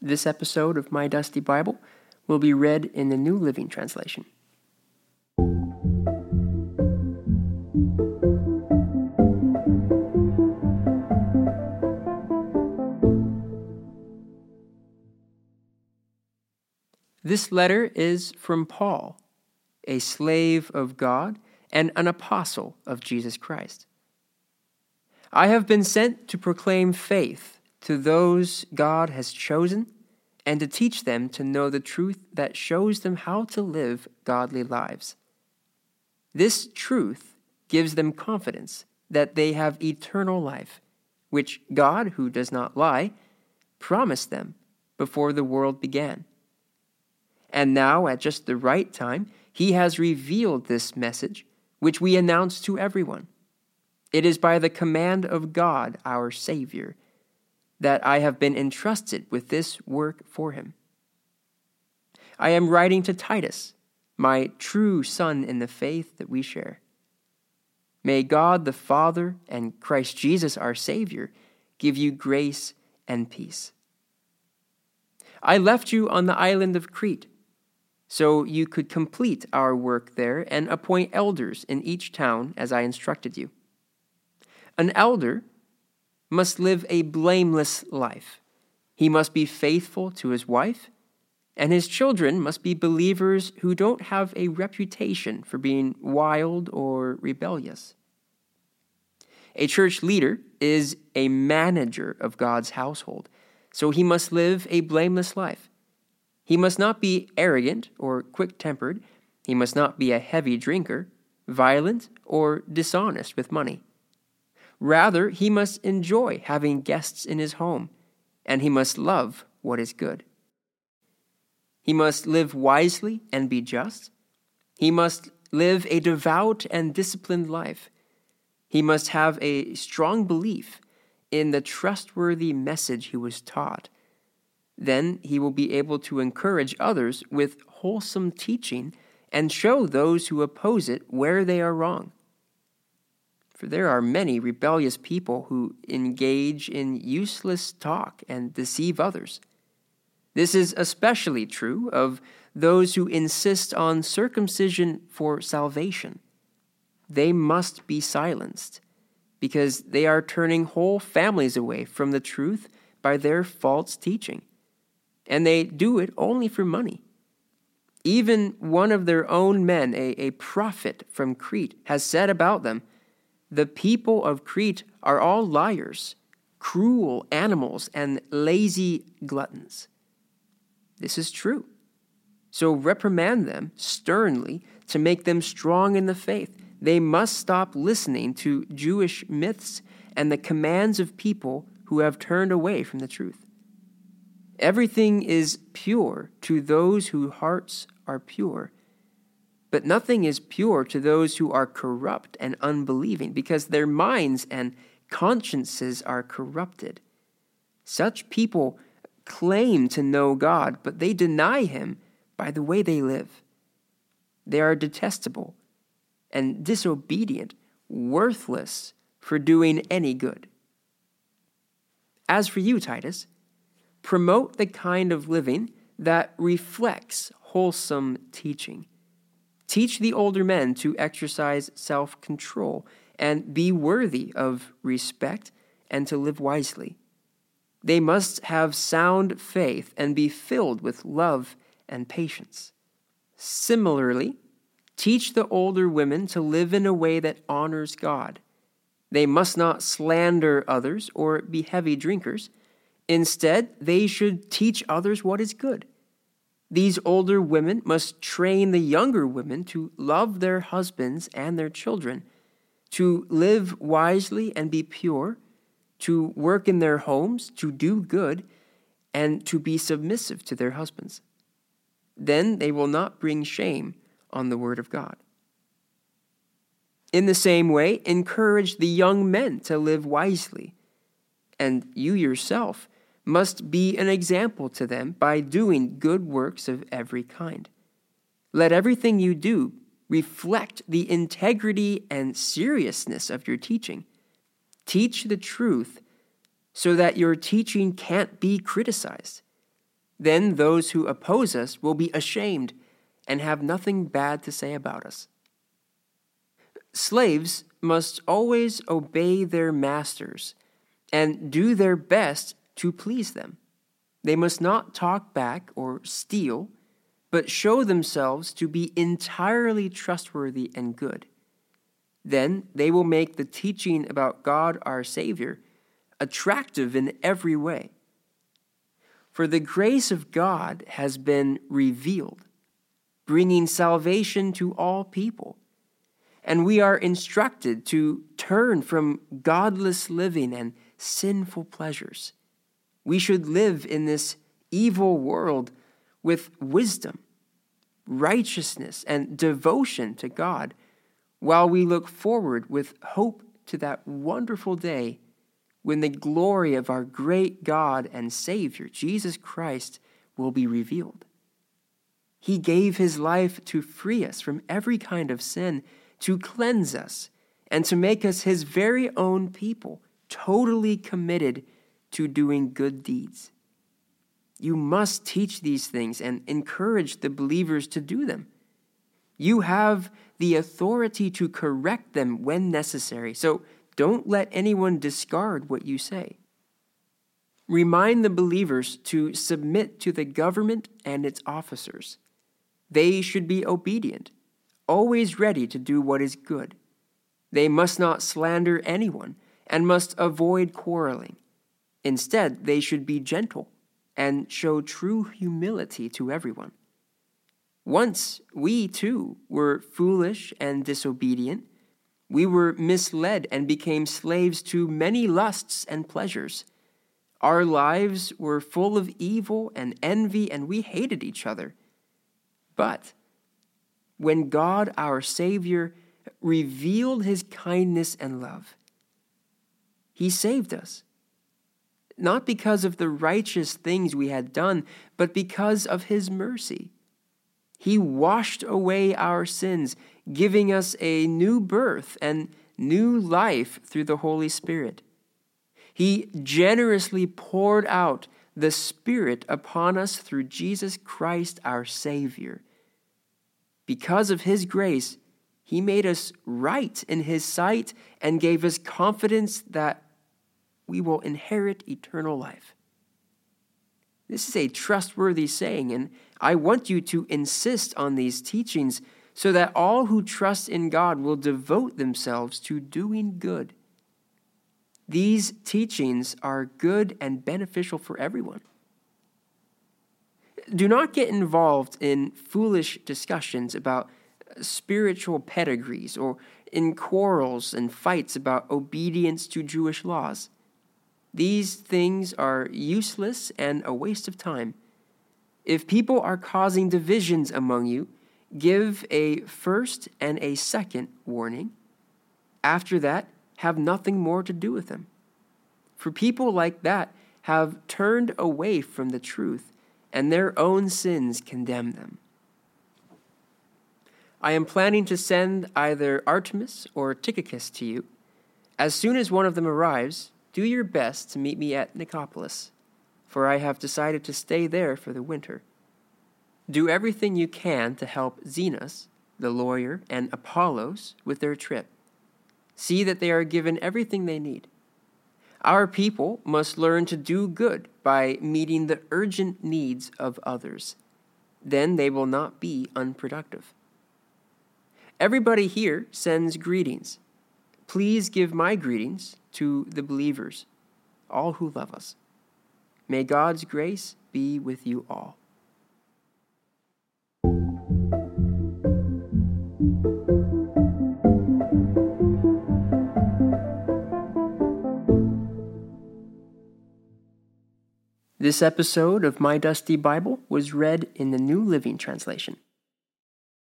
This episode of My Dusty Bible will be read in the New Living Translation. This letter is from Paul, a slave of God and an apostle of Jesus Christ. I have been sent to proclaim faith to those God has chosen and to teach them to know the truth that shows them how to live godly lives. This truth gives them confidence that they have eternal life, which God, who does not lie, promised them before the world began. And now, at just the right time, he has revealed this message, which we announce to everyone. It is by the command of God, our Savior, that I have been entrusted with this work for him. I am writing to Titus, my true son in the faith that we share. May God the Father and Christ Jesus our Savior give you grace and peace. I left you on the island of Crete so you could complete our work there and appoint elders in each town as I instructed you. An elder must live a blameless life. He must be faithful to his wife, and his children must be believers who don't have a reputation for being wild or rebellious. A church leader is a manager of God's household, so he must live a blameless life. He must not be arrogant or quick tempered. He must not be a heavy drinker, violent, or dishonest with money. Rather, he must enjoy having guests in his home, and he must love what is good. He must live wisely and be just. He must live a devout and disciplined life. He must have a strong belief in the trustworthy message he was taught then he will be able to encourage others with wholesome teaching and show those who oppose it where they are wrong. For there are many rebellious people who engage in useless talk and deceive others. This is especially true of those who insist on circumcision for salvation. They must be silenced because they are turning whole families away from the truth by their false teaching and they do it only for money. Even one of their own men, a, a prophet from Crete, has said about them the people of Crete are all liars, cruel animals, and lazy gluttons. This is true. So reprimand them sternly to make them strong in the faith. They must stop listening to Jewish myths and the commands of people who have turned away from the truth. Everything is pure to those whose hearts are pure. But nothing is pure to those who are corrupt and unbelieving, because their minds and consciences are corrupted. Such people claim to know God, but they deny Him by the way they live. They are detestable and disobedient, worthless for doing any good. As for you, Titus, promote the kind of living that reflects wholesome teaching. Teach the older men to exercise self control and be worthy of respect and to live wisely. They must have sound faith and be filled with love and patience. Similarly, teach the older women to live in a way that honors God. They must not slander others or be heavy drinkers Instead, they should teach others what is good. These older women must train the younger women to love their husbands and their children, to live wisely and be pure, to work in their homes, to do good, and to be submissive to their husbands. Then they will not bring shame on the word of God. In the same way, encourage the young men to live wisely, and you yourself must be an example to them by doing good works of every kind. Let everything you do reflect the integrity and seriousness of your teaching. Teach the truth so that your teaching can't be criticized. Then those who oppose us will be ashamed and have nothing bad to say about us. Slaves must always obey their masters and do their best to please them. They must not talk back or steal, but show themselves to be entirely trustworthy and good. Then they will make the teaching about God our Savior attractive in every way. For the grace of God has been revealed, bringing salvation to all people. And we are instructed to turn from godless living and sinful pleasures. We should live in this evil world with wisdom, righteousness, and devotion to God while we look forward with hope to that wonderful day when the glory of our great God and Savior, Jesus Christ, will be revealed. He gave his life to free us from every kind of sin, to cleanse us, and to make us his very own people, totally committed to doing good deeds. You must teach these things and encourage the believers to do them. You have the authority to correct them when necessary, so don't let anyone discard what you say. Remind the believers to submit to the government and its officers. They should be obedient, always ready to do what is good. They must not slander anyone and must avoid quarreling. Instead, they should be gentle and show true humility to everyone. Once we too were foolish and disobedient. We were misled and became slaves to many lusts and pleasures. Our lives were full of evil and envy, and we hated each other. But when God, our Savior, revealed his kindness and love, he saved us not because of the righteous things we had done, but because of his mercy. He washed away our sins, giving us a new birth and new life through the Holy Spirit. He generously poured out the Spirit upon us through Jesus Christ our Savior. Because of His grace, He made us right in His sight and gave us confidence that we will inherit eternal life. This is a trustworthy saying, and I want you to insist on these teachings so that all who trust in God will devote themselves to doing good. These teachings are good and beneficial for everyone. Do not get involved in foolish discussions about spiritual pedigrees or in quarrels and fights about obedience to Jewish laws. These things are useless and a waste of time. If people are causing divisions among you, give a first and a second warning. After that, have nothing more to do with them. For people like that have turned away from the truth, and their own sins condemn them. I am planning to send either Artemas or Tychicus to you. As soon as one of them arrives, do your best to meet me at Nicopolis, for I have decided to stay there for the winter. Do everything you can to help Zenas, the lawyer, and Apollos with their trip. See that they are given everything they need. Our people must learn to do good by meeting the urgent needs of others. Then they will not be unproductive. Everybody here sends greetings. Please give my greetings to the believers, all who love us. May God's grace be with you all. This episode of My Dusty Bible was read in the New Living Translation.